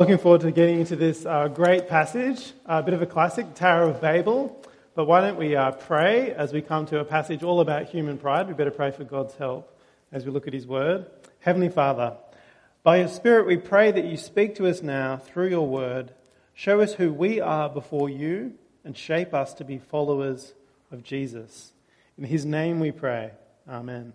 Looking forward to getting into this uh, great passage, a bit of a classic, Tower of Babel. But why don't we uh, pray as we come to a passage all about human pride? We better pray for God's help as we look at His Word. Heavenly Father, by your Spirit we pray that you speak to us now through your Word. Show us who we are before you and shape us to be followers of Jesus. In His name we pray. Amen.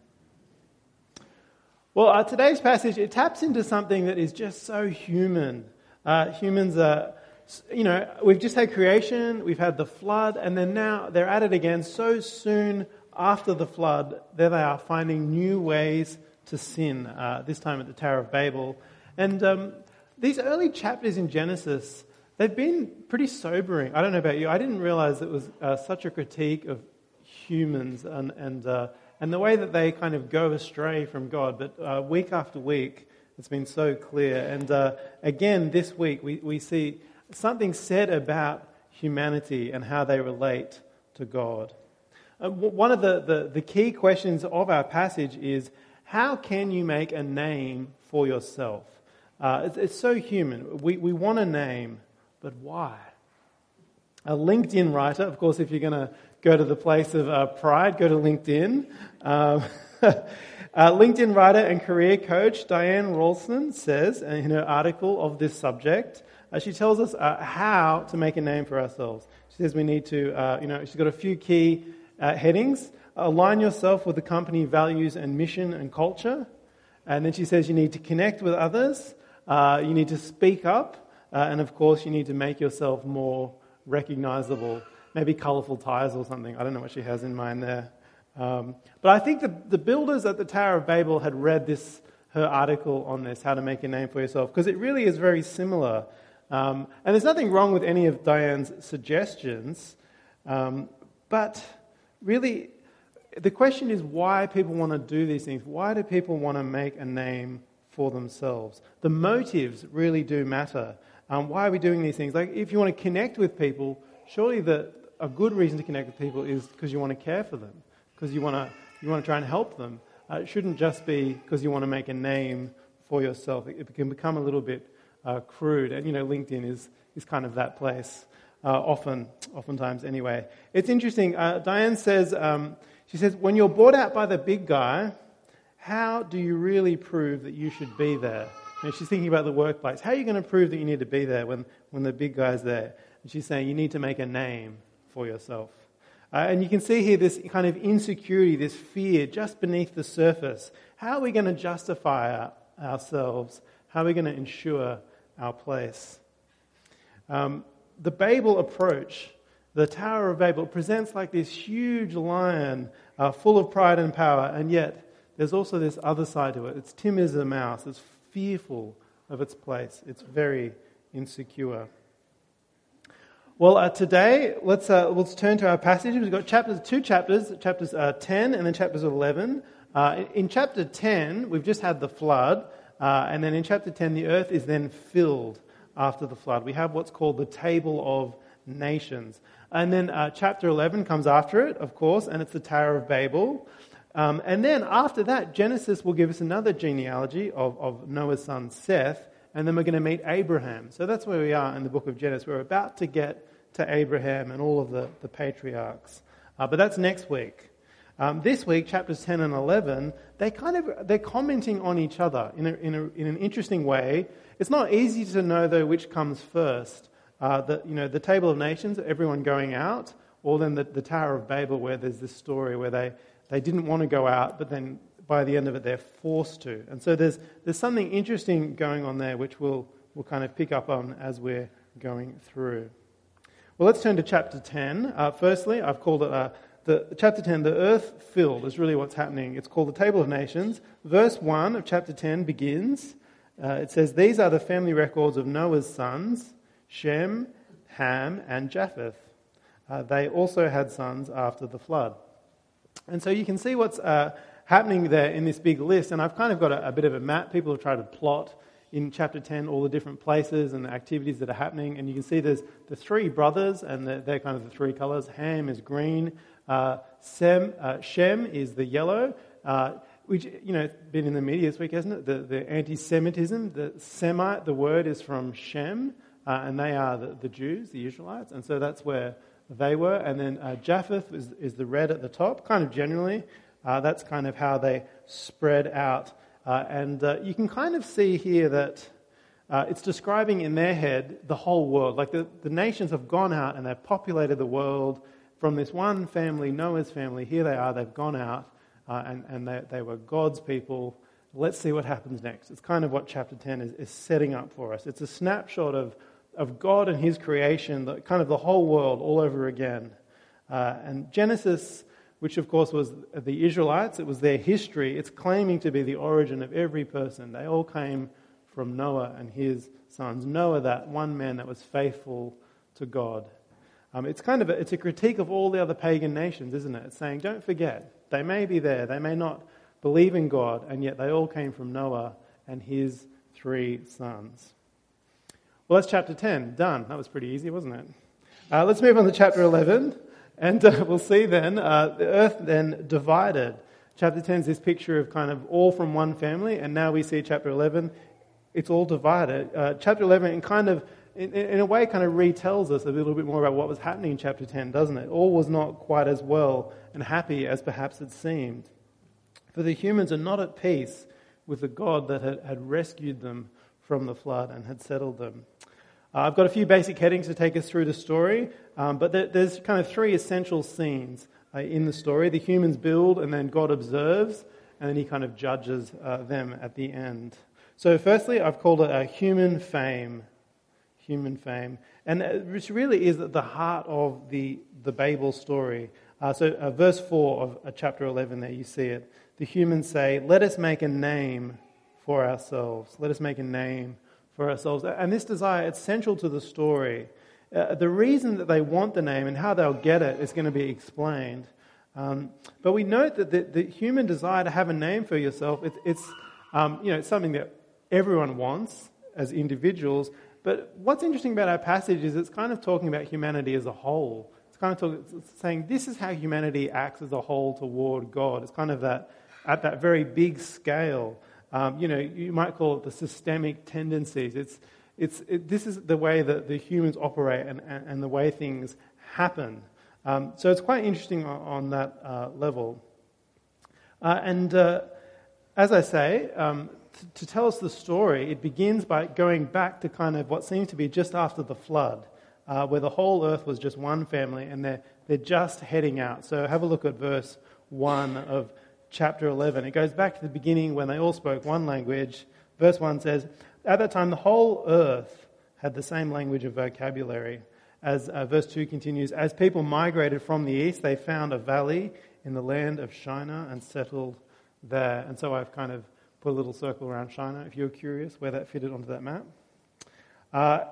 Well, uh, today's passage, it taps into something that is just so human uh, humans are, you know, we've just had creation, we've had the flood, and then now they're at it again so soon after the flood. There they are finding new ways to sin, uh, this time at the Tower of Babel. And um, these early chapters in Genesis, they've been pretty sobering. I don't know about you, I didn't realize it was uh, such a critique of humans and, and, uh, and the way that they kind of go astray from God. But uh, week after week, it's been so clear. And uh, again, this week, we, we see something said about humanity and how they relate to God. Uh, one of the, the, the, key questions of our passage is how can you make a name for yourself? Uh, it's, it's, so human. We, we want a name, but why? A LinkedIn writer, of course, if you're going to go to the place of uh, pride, go to LinkedIn. Um, Uh, LinkedIn writer and career coach Diane Ralston says in her article of this subject, uh, she tells us uh, how to make a name for ourselves. She says we need to, uh, you know, she's got a few key uh, headings. Align yourself with the company values and mission and culture. And then she says you need to connect with others. Uh, you need to speak up. and of course, you need to make yourself more recognizable. Maybe colorful ties or something. I don't know what she has in mind there. Um, but I think the, the builders at the Tower of Babel had read this, her article on this, how to make a name for yourself, because it really is very similar. Um, and there's nothing wrong with any of Diane's suggestions, um, but really, the question is why people want to do these things. Why do people want to make a name for themselves? The motives really do matter. Um, why are we doing these things? Like, if you want to connect with people, surely the, a good reason to connect with people is because you want to care for them because you want to you want to try and help them. Uh, it shouldn't just be because you want to make a name for yourself. It, it can become a little bit uh, crude, and you know LinkedIn is is kind of that place. Uh, often, oftentimes, anyway. It's interesting. Uh, Diane says um, she says when you're bought out by the big guy, how do you really prove that you should be there? Know, she's thinking about the workplace. How are you going to prove that you need to be there when, when the big guy's there? And she's saying you need to make a name for yourself. Uh, and you can see here this kind of insecurity, this fear just beneath the surface. How are we going to justify our, ourselves? How are we going to ensure our place? Um, the Babel approach, the Tower of Babel, presents like this huge lion uh, full of pride and power, and yet there's also this other side to it. It's timid as a mouse, it's fearful of its place, it's very insecure. Well, uh, today, let's, uh, let's turn to our passage. We've got chapters, two chapters, chapters uh, 10 and then chapters 11. Uh, in chapter 10, we've just had the flood, uh, and then in chapter 10, the earth is then filled after the flood. We have what's called the Table of Nations. And then uh, chapter 11 comes after it, of course, and it's the Tower of Babel. Um, and then after that, Genesis will give us another genealogy of, of Noah's son Seth and then we're going to meet Abraham. So that's where we are in the book of Genesis. We're about to get to Abraham and all of the, the patriarchs. Uh, but that's next week. Um, this week, chapters 10 and 11, they kind of, they're commenting on each other in, a, in, a, in an interesting way. It's not easy to know, though, which comes first. Uh, the, you know, the Table of Nations, everyone going out, or then the, the Tower of Babel, where there's this story where they, they didn't want to go out, but then by the end of it, they're forced to. And so there's, there's something interesting going on there, which we'll, we'll kind of pick up on as we're going through. Well, let's turn to chapter 10. Uh, firstly, I've called it uh, the, chapter 10, the earth filled, is really what's happening. It's called the Table of Nations. Verse 1 of chapter 10 begins. Uh, it says, These are the family records of Noah's sons, Shem, Ham, and Japheth. Uh, they also had sons after the flood. And so you can see what's uh, happening there in this big list. And I've kind of got a, a, bit of a map. People have tried to plot in chapter 10 all the different places and the activities that are happening. And you can see there's the three brothers, and they're, they're kind of the three colors. Ham is green, uh, Sem, uh, Shem is the yellow, uh, which, you know, been in the media this week, hasn't it? The, the anti Semitism, the Semite, the word is from Shem, uh, and they are the, the, Jews, the Israelites, and so that's where they were. And then uh, Japheth is, is, the red at the top, kind of generally. Uh, that's kind of how they spread out. Uh, and uh, you can kind of see here that uh, it's describing in their head the whole world. Like the, the nations have gone out and they've populated the world from this one family, Noah's family. Here they are, they've gone out uh, and, and they, they, were God's people. Let's see what happens next. It's kind of what chapter 10 is, is setting up for us. It's a snapshot of, of God and His creation, the, kind of the whole world all over again. Uh, and Genesis, which of course was the Israelites, it was their history, it's claiming to be the origin of every person. They all came from Noah and his sons. Noah, that one man that was faithful to God. Um, it's kind of a, it's a critique of all the other pagan nations, isn't it? It's saying, don't forget, they may be there, they may not believe in God, and yet they all came from Noah and his three sons. Well, that's chapter 10. Done. That was pretty easy, wasn't it? Uh, let's move on to chapter 11, and uh, we'll see then uh, the earth then divided. Chapter 10 is this picture of kind of all from one family, and now we see chapter 11, it's all divided. Uh, chapter 11 kind of in, in, a way, kind of retells us a little bit more about what was happening in chapter 10, doesn't it? All was not quite as well and happy as perhaps it seemed. For the humans are not at peace with the God that had, had rescued them from the flood and had settled them. Uh, I've got a few basic headings to take us through the story, um, but there, there's kind of three essential scenes uh, in the story. The humans build, and then God observes, and then he kind of judges uh, them at the end. So, firstly, I've called it a human fame human fame. And which really is at the heart of the, the Babel story. Uh, so, uh, verse 4 of uh, chapter 11, there you see it. The humans say, Let us make a name for ourselves. Let us make a name for ourselves. And this desire, it's central to the story. Uh, the reason that they want the name and how they'll get it is going to be explained. Um, but we note that the, the, human desire to have a name for yourself, it, it's, um, you know, it's something that everyone wants as individuals, but what's interesting about our passage is it's kind of talking about humanity as a whole. It's kind of talking, it's saying this is how humanity acts as a whole toward God. It's kind of that at that very big scale. Um, you know, you might call it the systemic tendencies. It's, it's, it, this is the way that the humans operate and, and, and the way things happen. Um, so it's quite interesting on, on that uh, level. Uh, and uh, as I say, um, to, tell us the story, it begins by going back to kind of what seems to be just after the flood, uh, where the whole earth was just one family and they're, they're just heading out. So have a look at verse 1 of chapter 11. It goes back to the beginning when they all spoke one language. Verse 1 says, At that time, the whole earth had the same language of vocabulary. As uh, verse 2 continues, as people migrated from the east, they found a valley in the land of Shinar and settled there. And so I've kind of put a little circle around Shinar if you're curious where that fitted onto that map. Uh,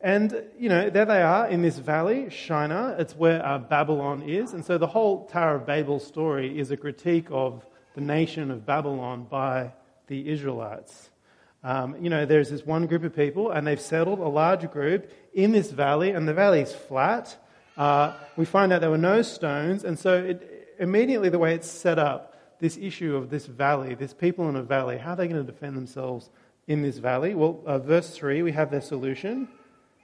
and, you know, there they are in this valley, Shinar. It's where uh, Babylon is. And so the whole Tower of Babel story is a critique of the nation of Babylon by the Israelites. Um, you know, there's this one group of people, and they've settled a large group in this valley, and the valley's flat. Uh, we find out there were no stones, and so it, immediately the way it's set up, this issue of this valley, this people in a valley, how are they going to defend themselves in this valley? Well, uh, verse 3, we have their solution.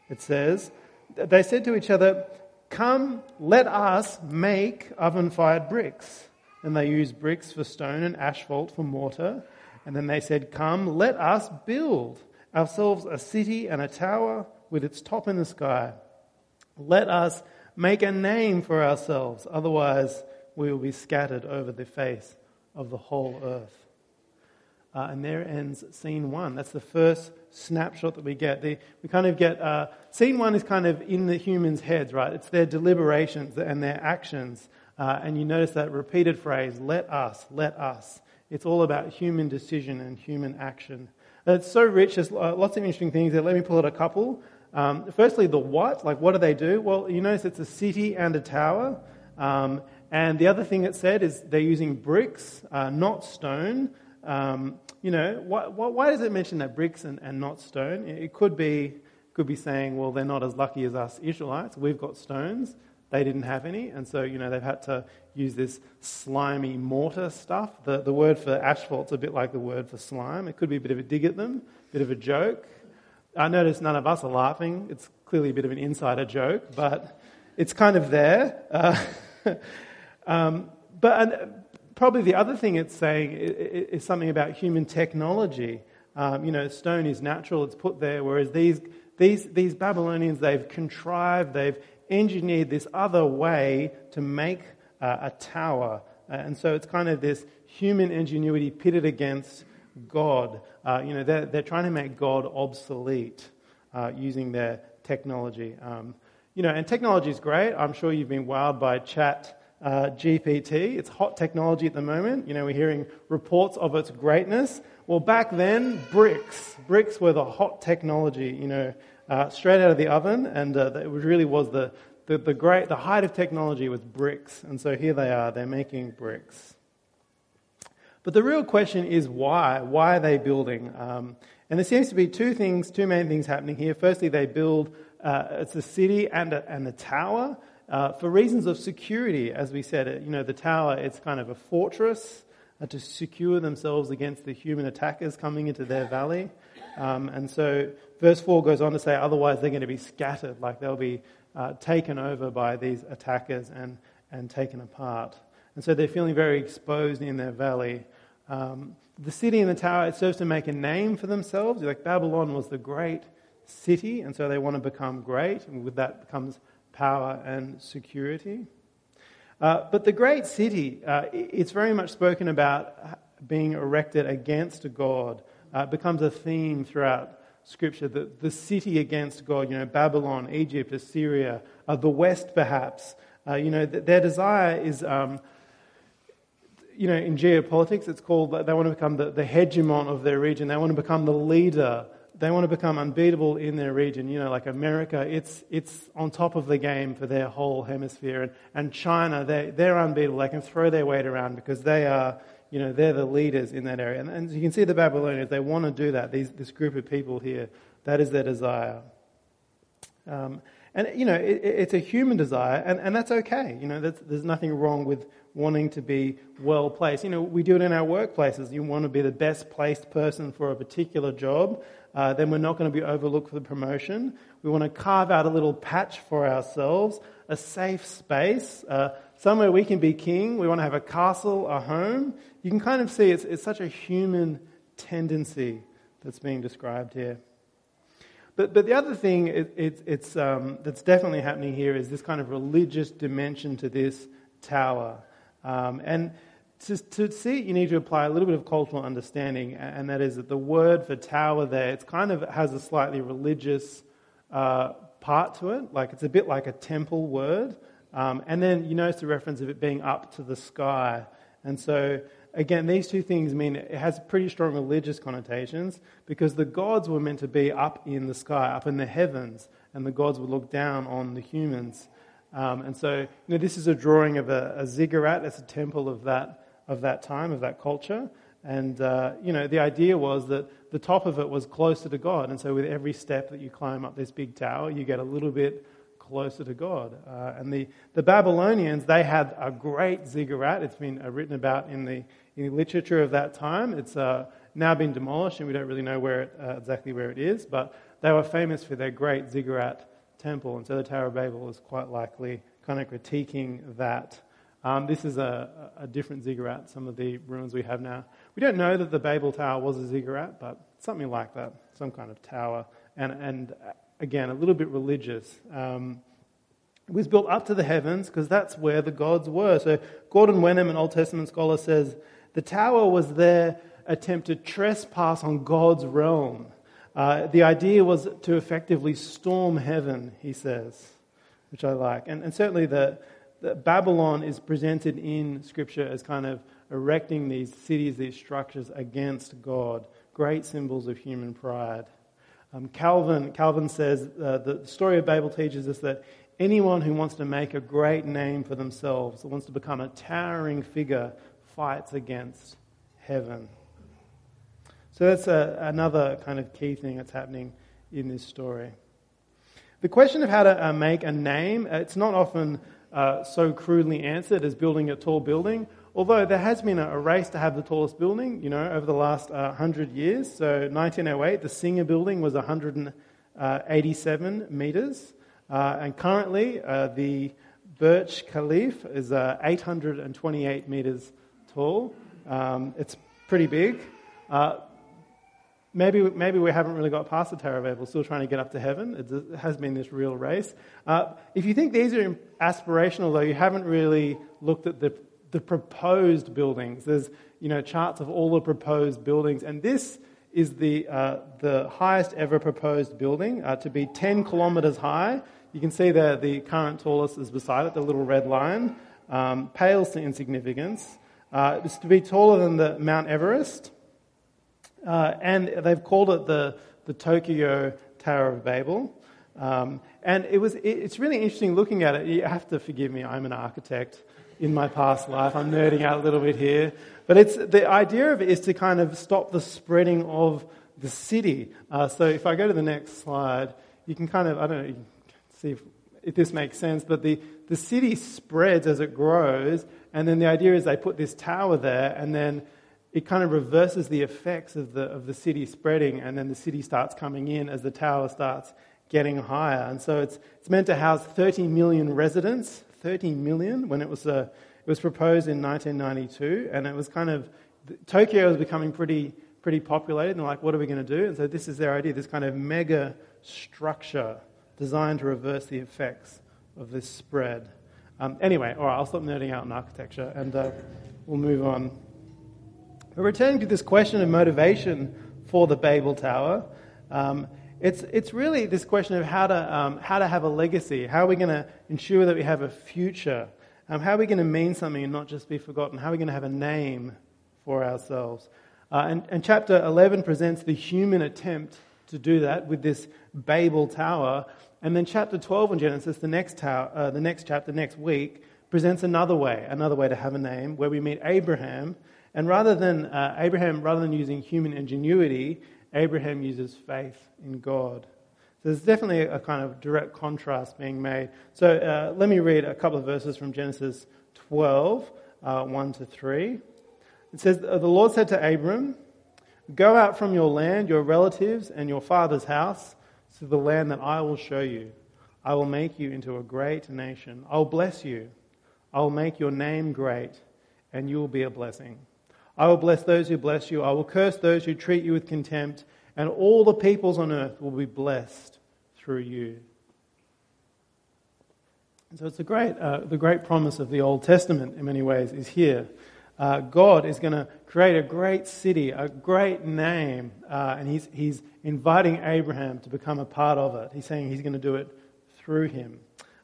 It says, They said to each other, Come, let us make oven fired bricks. And they used bricks for stone and asphalt for mortar. And then they said, Come, let us build ourselves a city and a tower with its top in the sky. Let us make a name for ourselves, otherwise, we will be scattered over the face of the whole earth. Uh, and there ends scene one. That's the first snapshot that we get. The, we kind of get uh, scene one is kind of in the humans' heads, right? It's their deliberations and their actions. Uh, and you notice that repeated phrase, let us, let us. It's all about human decision and human action. And it's so rich, there's uh, lots of interesting things there. Let me pull out a couple. Um, firstly, the what, like what do they do? Well, you notice it's a city and a tower. Um, and the other thing it said is they're using bricks, uh, not stone. Um, you know, why, why, does it mention that bricks and, and not stone? It could be, could be saying, well, they're not as lucky as us Israelites. We've got stones. they didn't have any, and so you know they've had to use this slimy mortar stuff. The, the word for asphalt's a bit like the word for slime. It could be a bit of a dig at them, a bit of a joke. I notice none of us are laughing. It's clearly a bit of an insider joke, but it's kind of there. Uh, um, but probably the other thing it's saying is, something about human technology. Um, you know, stone is natural; it's put there, whereas these these these Babylonians they've contrived, they've engineered this other way to make uh, a tower. Uh, and so it's kind of this human ingenuity pitted against God. Uh, you know, they're, they're trying to make God obsolete uh, using their technology. Um, you know, and technology is great. I'm sure you've been wowed by Chat uh, GPT. It's hot technology at the moment. You know, we're hearing reports of its greatness. Well, back then, bricks. Bricks were the hot technology, you know, uh, straight out of the oven, and uh, it really was the, the, the, great, the height of technology was bricks. And so here they are, they're making bricks. But the real question is why? Why are they building? Um, and there seems to be two things, two main things happening here. Firstly, they build uh, it's a city and a, and a tower uh, for reasons of security. As we said, you know, the tower it's kind of a fortress uh, to secure themselves against the human attackers coming into their valley. Um, and so, verse four goes on to say, otherwise they're going to be scattered, like they'll be uh, taken over by these attackers and and taken apart. And so they're feeling very exposed in their valley. Um, the city and the tower, it serves to make a name for themselves. Like Babylon was the great city, and so they want to become great, and with that comes power and security. Uh, but the great city, uh, it's very much spoken about being erected against God. Uh, becomes a theme throughout Scripture. The, the city against God, you know, Babylon, Egypt, Assyria, uh, the West perhaps. Uh, you know, th- their desire is. Um, you know, in geopolitics, it's called, they want to become the, the hegemon of their region. They want to become the leader they want to become unbeatable in their region. You know, like America, it's, it's on top of the game for their whole hemisphere. And, and China, they, they're unbeatable. They can throw their weight around because they are, you know, they're the leaders in that area. And, and you can see the Babylonians, they want to do that. These, this group of people here, that is their desire. Um, and, you know, it, it's a human desire, and, and that's okay. You know, there's nothing wrong with wanting to be well placed. You know, we do it in our workplaces. You want to be the best placed person for a particular job, uh, then we're not going to be overlooked for the promotion. We want to carve out a little patch for ourselves, a safe space, uh, somewhere we can be king. We want to have a castle, a home. You can kind of see it's, it's such a human tendency that's being described here. But, but the other thing it, it, it's, um, that's definitely happening here is this kind of religious dimension to this tower. Um, and to, to see it, you need to apply a little bit of cultural understanding, and that is that the word for tower there, it kind of has a slightly religious uh, part to it. Like it's a bit like a temple word. Um, and then you notice the reference of it being up to the sky. And so again, these two things mean it has pretty strong religious connotations because the gods were meant to be up in the sky, up in the heavens, and the gods would look down on the humans. Um, and so, you know, this is a drawing of a, a ziggurat. It's a temple of that, of that time, of that culture. And, uh, you know, the idea was that the top of it was closer to God. And so, with every step that you climb up this big tower, you get a little bit closer to God. Uh, and the, the Babylonians, they had a great ziggurat. It's been uh, written about in the, in the literature of that time. It's uh, now been demolished, and we don't really know where it, uh, exactly where it is, but they were famous for their great ziggurat temple. And so the Tower of Babel is quite likely kind of critiquing that. Um, this is a, a, different ziggurat, some of the ruins we have now. We don't know that the Babel Tower was a ziggurat, but something like that, some kind of tower. And, and uh, again, a little bit religious. Um, it was built up to the heavens because that's where the gods were. So Gordon Wenham, an Old Testament scholar, says the tower was their attempt to trespass on God's realm. Uh, the idea was to effectively storm heaven, he says, which I like. And, and certainly the, the Babylon is presented in Scripture as kind of erecting these cities, these structures against God, great symbols of human pride. Um, Calvin, Calvin says uh, the story of Babel teaches us that anyone who wants to make a great name for themselves, who wants to become a towering figure, fights against heaven. So that's a, another kind of key thing that's happening in this story. The question of how to uh, make a name, uh, it's not often uh, so crudely answered as building a tall building. Although there has been a race to have the tallest building, you know, over the last uh, 100 years. So 1908, the Singer building was 187 meters. Uh, and currently, uh, the Burj Khalifa is uh, 828 meters tall. Um, it's pretty big. Maybe, maybe we haven't really got past the Tower of Babel, still trying to get up to heaven. It has been this real race. Uh, if you think these are aspirational, though, you haven't really looked at the the proposed buildings. There's you know charts of all the proposed buildings, and this is the uh, the highest ever proposed building uh, to be 10 kilometers high. You can see there the current tallest is beside it, the little red line, um, pales to insignificance. Uh, it's to be taller than the Mount Everest, uh, and they've called it the the Tokyo Tower of Babel. Um, and it was, it, it's really interesting looking at it. You have to forgive me, I'm an architect in my past life. I'm nerding out a little bit here. But it's, the idea of it is to kind of stop the spreading of the city. Uh, so if I go to the next slide, you can kind of, I don't know, see if, if this makes sense, but the, the city spreads as it grows, and then the idea is they put this tower there, and then it kind of reverses the effects of the, of the city spreading, and then the city starts coming in as the tower starts getting higher. And so it's, it's meant to house 30 million residents 30 million when it was, uh, it was proposed in 1992, and it was kind of Tokyo was becoming pretty pretty populated, and they're like, what are we going to do? And so this is their idea, this kind of mega structure designed to reverse the effects of this spread. Um, anyway, all right, I'll stop nerding out in architecture, and uh, we'll move on. But returning to this question of motivation for the Babel Tower, um, it's, it's really this question of how to, um, how to have a legacy. How are we going to ensure that we have a future? Um, how are we going to mean something and not just be forgotten? How are we going to have a name for ourselves? Uh, and, and chapter 11 presents the human attempt to do that with this Babel Tower. And then chapter 12 in Genesis, the next, tower, uh, the next chapter, next week, presents another way, another way to have a name, where we meet Abraham. And rather than uh, Abraham, rather than using human ingenuity, Abraham uses faith in God. So there's definitely a kind of direct contrast being made. So uh, let me read a couple of verses from Genesis 12, uh, 1 to 3. It says, The Lord said to Abram, Go out from your land, your relatives, and your father's house to the land that I will show you. I will make you into a great nation. I will bless you. I will make your name great, and you will be a blessing. I will bless those who bless you. I will curse those who treat you with contempt, and all the peoples on earth will be blessed through you. And so it's a great, uh, the great promise of the Old Testament in many ways is here. Uh, God is going to create a great city, a great name, uh, and he's, he's inviting Abraham to become a part of it. He's saying he's going to do it through him.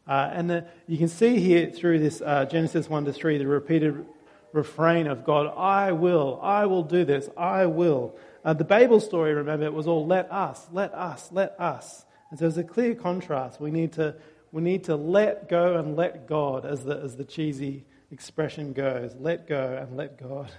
Uh, and the, you can see here through this uh, Genesis 1 to 3 the repeated refrain of God, I will, I will do this, I will. Uh, the Babel story, remember, it was all let us, let us, let us. And so there's a clear contrast. We need to, we need to let go and let God, as the, as the cheesy expression goes. Let go and let God.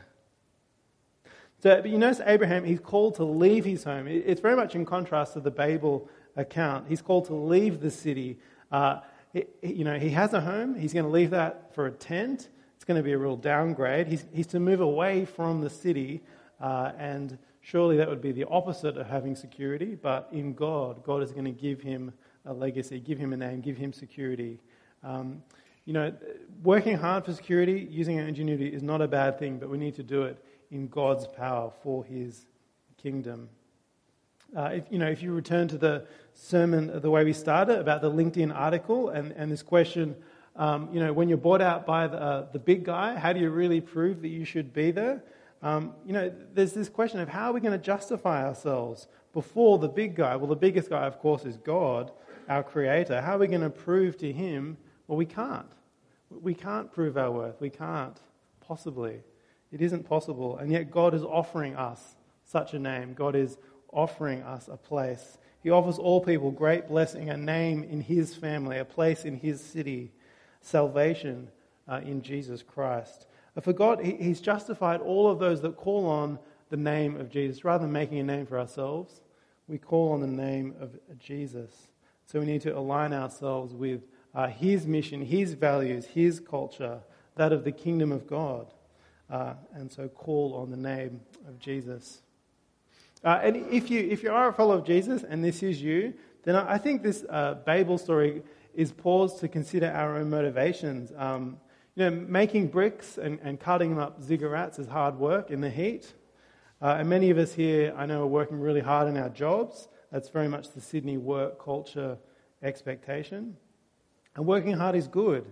So, but you notice Abraham, he's called to leave his home. It's very much in contrast to the Babel account. He's called to leave the city. Uh, he, you know, he has a home. He's going to leave that for a tent. It's going to be a real downgrade. He's, he's to move away from the city, uh, and surely that would be the opposite of having security. But in God, God is going to give him a legacy, give him a name, give him security. Um, you know, working hard for security, using our ingenuity is not a bad thing, but we need to do it in God's power for His kingdom. Uh, if, you know, if you return to the sermon the way we started about the LinkedIn article and, and this question um, you know, when you're bought out by the, uh, the big guy, how do you really prove that you should be there? Um, you know, there's this question of how are we going to justify ourselves before the big guy? Well, the biggest guy, of course, is God, our Creator. How are we going to prove to Him? Well, we can't. We can't prove our worth. We can't, possibly. It isn't possible. And yet, God is offering us such a name. God is offering us a place. He offers all people great blessing, a name in His family, a place in His city salvation uh, in Jesus Christ. For God, He's justified all of those that call on the name of Jesus. Rather than making a name for ourselves, we call on the name of Jesus. So we need to align ourselves with uh, his mission, his values, his culture, that of the kingdom of God. Uh, and so call on the name of Jesus. Uh, and if you, if you are a follower of Jesus and this is you, then I think this uh, Babel story is pause to consider our own motivations. Um, you know, making bricks and, and cutting up ziggurats is hard work in the heat. Uh, and many of us here, I know, are working really hard in our jobs. That's very much the Sydney work culture expectation. And working hard is good.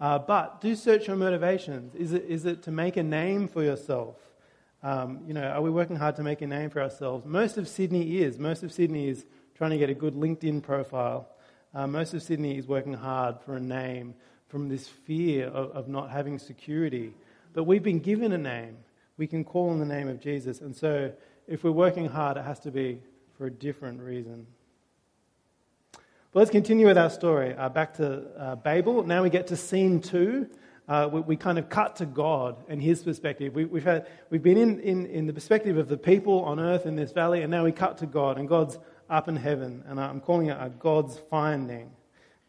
Uh, but do search your motivations. Is it, is it to make a name for yourself? Um, you know, are we working hard to make a name for ourselves? Most of Sydney is. Most of Sydney is trying to get a good LinkedIn profile. Uh, most of Sydney is working hard for a name from this fear of, of not having security. But we've been given a name. We can call on the name of Jesus. And so if we're working hard, it has to be for a different reason. But let's continue with our story. Uh, back to uh, Babel. Now we get to scene two. Uh, we, we, kind of cut to God and His perspective. We, have had, we've been in, in, in the perspective of the people on earth in this valley, and now we cut to God, and God's up in heaven. And I'm calling it a God's finding,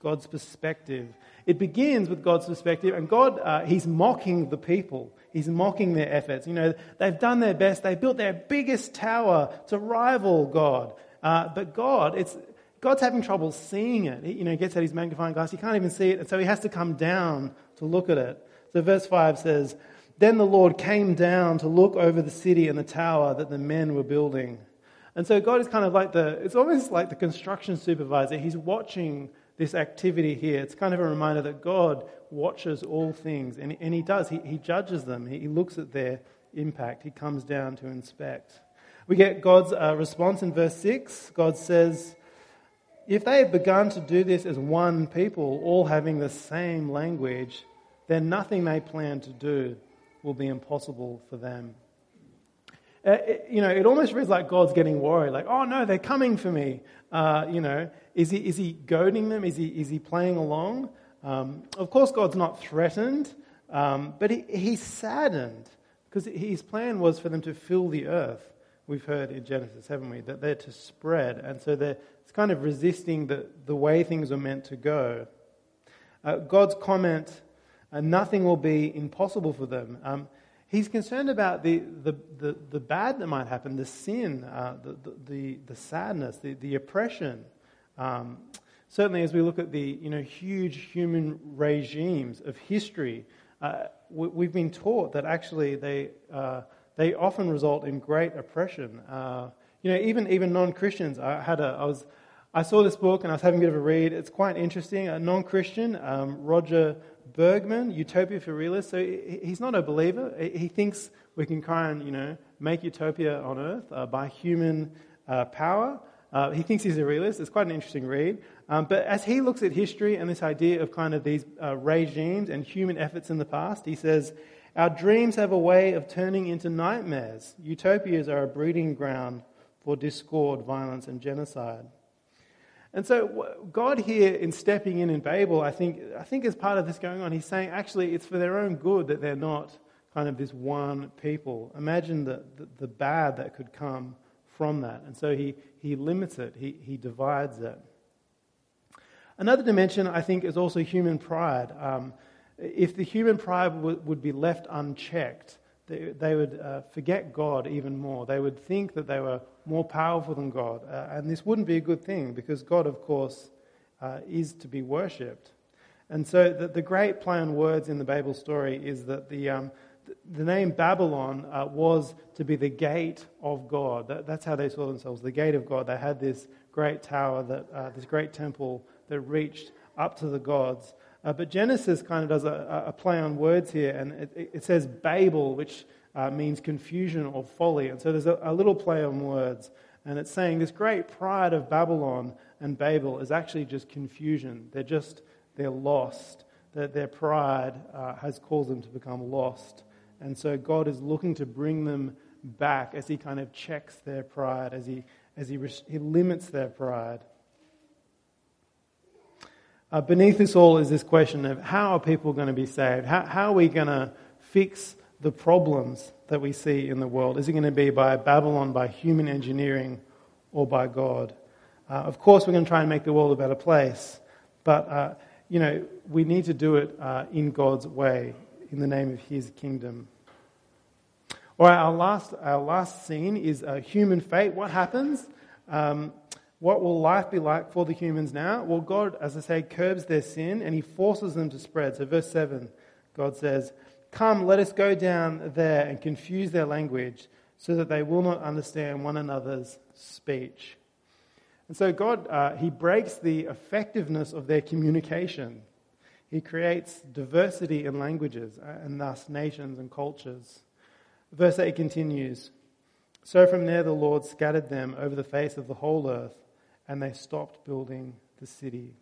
God's perspective. It begins with God's perspective, and God, uh, He's mocking the people. He's mocking their efforts. You know, they've done their best. They built their biggest tower to rival God. Uh, but God, it's, God's having trouble seeing it. He, you know, gets out his magnifying glass. He can't even see it. And so he has to come down to look at it. So verse 5 says, Then the Lord came down to look over the city and the tower that the men were building. And so God is kind of like the, it's almost like the construction supervisor. He's watching this activity here. It's kind of a reminder that God watches all things, and, and He does. He, he judges them, he, he looks at their impact, He comes down to inspect. We get God's uh, response in verse 6. God says, If they have begun to do this as one people, all having the same language, then nothing they plan to do will be impossible for them. Uh, it, you know, it almost reads like God's getting worried, like, oh no, they're coming for me. Uh, you know, is he, is he goading them? Is he, is he playing along? Um, of course, God's not threatened, um, but he, he's saddened because his plan was for them to fill the earth. We've heard in Genesis, haven't we? That they're to spread. And so they're it's kind of resisting the, the way things are meant to go. Uh, God's comment, uh, nothing will be impossible for them. Um, he's concerned about the, the, the, the, bad that might happen, the sin, uh, the, the, the, sadness, the, the oppression. Um, certainly, as we look at the you know, huge human regimes of history, uh, we, have been taught that actually they, uh, they often result in great oppression. Uh, you know, even, even non Christians. I, had a, I, was, I saw this book and I was having a bit of a read. It's quite interesting. A non Christian, um, Rutger Bregman, Utopia for Realists. So he's not a believer. He thinks we can try and, you know, make utopia on earth uh, by human uh, power. Uh, he thinks he's a realist. It's quite an interesting read. Um, but as he looks at history and this idea of kind of these uh, regimes and human efforts in the past, he says, Our dreams have a way of turning into nightmares. Utopias are a breeding ground for discord, violence, and genocide. And so, God here, in stepping in in Babel, I think, I think as part of this going on, he's saying actually it's for their own good that they're not kind of this one people. Imagine the, the, the bad that could come from that. And so he, he limits it, he, he divides it. Another dimension, I think, is also human pride. Um, if the human pride w- would be left unchecked, they, they would uh, forget God even more. They would think that they were more powerful than God. Uh, and this wouldn't be a good thing because God, of course, uh, is to be worshipped. And so the, the, great play on words in the Babel story is that the, um, the name Babylon uh, was to be the gate of God. That, that's how they saw themselves, the gate of God. They had this great tower, that, uh, this great temple that reached up to the gods. Uh, but Genesis kind of does a, a, play on words here, and it, it says Babel, which uh, means confusion or folly. And so there's a, a little play on words. And it's saying this great pride of Babylon and Babel is actually just confusion. They're just, they're lost. That their pride uh, has caused them to become lost. And so God is looking to bring them back as He kind of checks their pride, as He, as He, he limits their pride. Uh, beneath this all is this question of how are people going to be saved? How, how are we going to fix the problems that we see in the world? Is it going to be by Babylon, by human engineering, or by God? Uh, of course, we're going to try and make the world a better place. But uh, you know, we need to do it uh, in God's way, in the name of His kingdom. All right, our last, our last scene is uh, human fate. What happens? Um, what will life be like for the humans now? Well, God, as I say, curbs their sin and He forces them to spread. So, verse 7, God says, Come, let us go down there and confuse their language so that they will not understand one another's speech. And so God, uh, He breaks the effectiveness of their communication. He creates diversity in languages uh, and thus nations and cultures. Verse 8 continues So from there the Lord scattered them over the face of the whole earth, and they stopped building the city.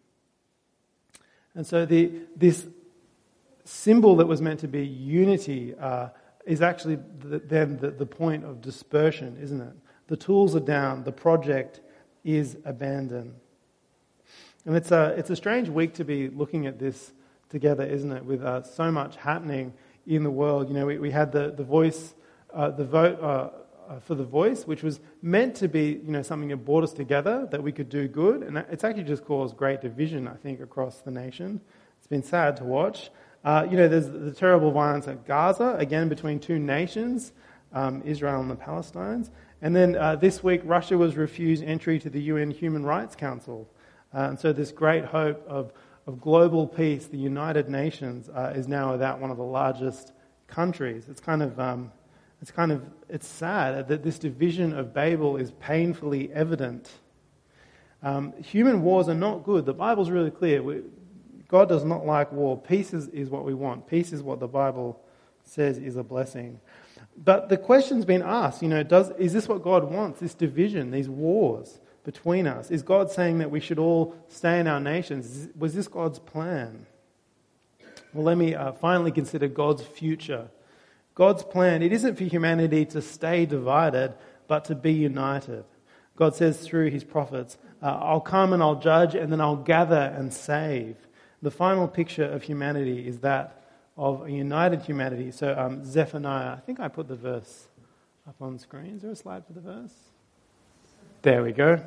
And so the, this symbol that was meant to be unity uh, is actually the, then the, the point of dispersion, isn't it? The tools are down, the project is abandoned. And it's a, it's a strange week to be looking at this together, isn't it? With uh, so much happening in the world. You know, we, we had the, the voice, uh, the vote uh, for the voice, which was meant to be, you know, something that brought us together, that we could do good. And it's actually just caused great division, I think, across the nation. It's been sad to watch. Uh, you know, there's the terrible violence at Gaza, again, between two nations, um, Israel and the Palestinians. And then uh, this week, Russia was refused entry to the UN Human Rights Council. Uh, and so, this great hope of, of global peace, the United Nations, uh, is now without one of the largest countries. It's kind of, um, it's kind of, it's sad that this division of Babel is painfully evident. Um, human wars are not good. The Bible's really clear. We, God does not like war. Peace is, is what we want. Peace is what the Bible says is a blessing. But the question's been asked, you know, does, is this what God wants, this division, these wars between us? Is God saying that we should all stay in our nations? Was this God's plan? Well, let me uh, finally consider God's future. God's plan, it isn't for humanity to stay divided, but to be united. God says through his prophets, uh, I'll come and I'll judge, and then I'll gather and save. The final picture of humanity is that of a united humanity. So, um, Zephaniah, I think I put the verse up on screen. Is there a slide for the verse? There we go.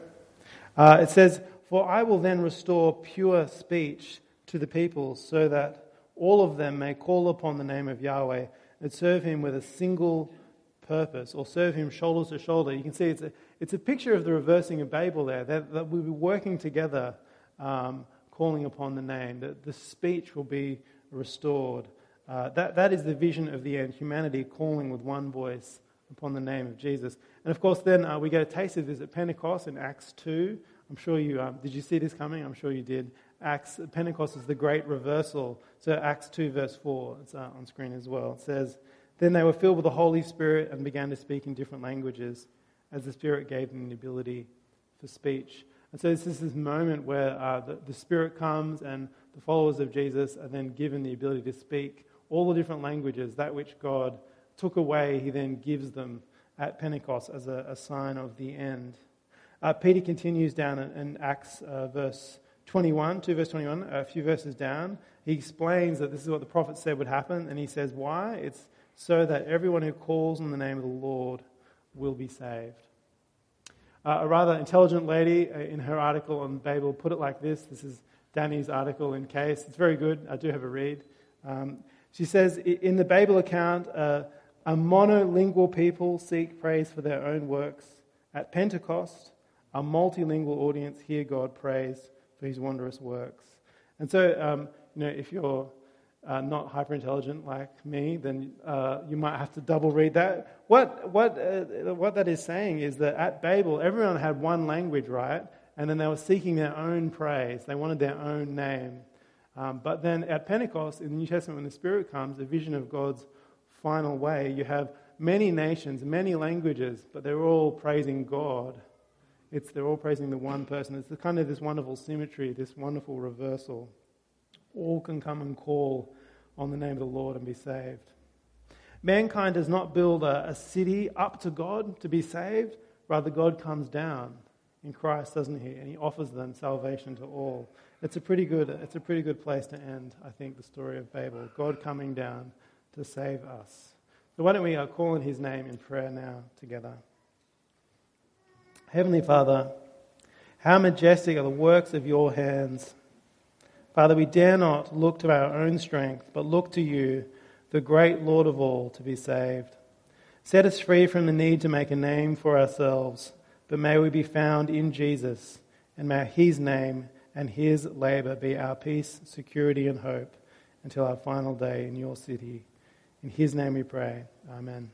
Uh, it says, For I will then restore pure speech to the people, so that all of them may call upon the name of Yahweh and serve him with a single purpose, or serve him shoulder to shoulder. You can see it's a, it's a picture of the reversing of Babel there, that, that we'll be working together, um, calling upon the name, that the speech will be restored. Uh, that, that is the vision of the end humanity calling with one voice upon the name of Jesus. And of course, then uh, we get a taste of this at Pentecost in Acts 2. I'm sure you um, did. You see this coming? I'm sure you did. Acts Pentecost is the great reversal. So Acts 2 verse 4. It's uh, on screen as well. It says, "Then they were filled with the Holy Spirit and began to speak in different languages, as the Spirit gave them the ability for speech." And so this is this moment where uh, the, the Spirit comes and the followers of Jesus are then given the ability to speak all the different languages, that which God took away, he then gives them at Pentecost as a, a sign of the end. Uh, Peter continues down in, in Acts uh, verse 21, 2 verse 21, a few verses down. He explains that this is what the prophet said would happen, and he says, Why? It's so that everyone who calls on the name of the Lord will be saved. Uh, a rather intelligent lady uh, in her article on Babel put it like this. This is Danny's article in case. It's very good. I do have a read. Um, she says in the Babel account, uh, a monolingual people seek praise for their own works. At Pentecost, a multilingual audience hear God praise for his wondrous works. And so, um, you know, if you're uh, not hyper intelligent like me, then uh, you might have to double read that. What, what, uh, what that is saying is that at Babel, everyone had one language, right? And then they were seeking their own praise, they wanted their own name. Um, but then at Pentecost, in the New Testament, when the Spirit comes, a vision of God's final way, you have many nations, many languages, but they're all praising God. It's, they're all praising the one person. It's kind of this wonderful symmetry, this wonderful reversal. All can come and call on the name of the Lord and be saved. Mankind does not build a, a city up to God to be saved, rather, God comes down in Christ, doesn't he? And he offers them salvation to all. It's a pretty good, it's a pretty good place to end, I think, the story of Babel. God coming down to save us. So why don't we uh, call on his name in prayer now together? Heavenly Father, how majestic are the works of your hands. Father, we dare not look to our own strength, but look to you, the great Lord of all, to be saved. Set us free from the need to make a name for ourselves, but may we be found in Jesus, and may his name and his labor be our peace, security, and hope until our final day in your city. In his name we pray. Amen.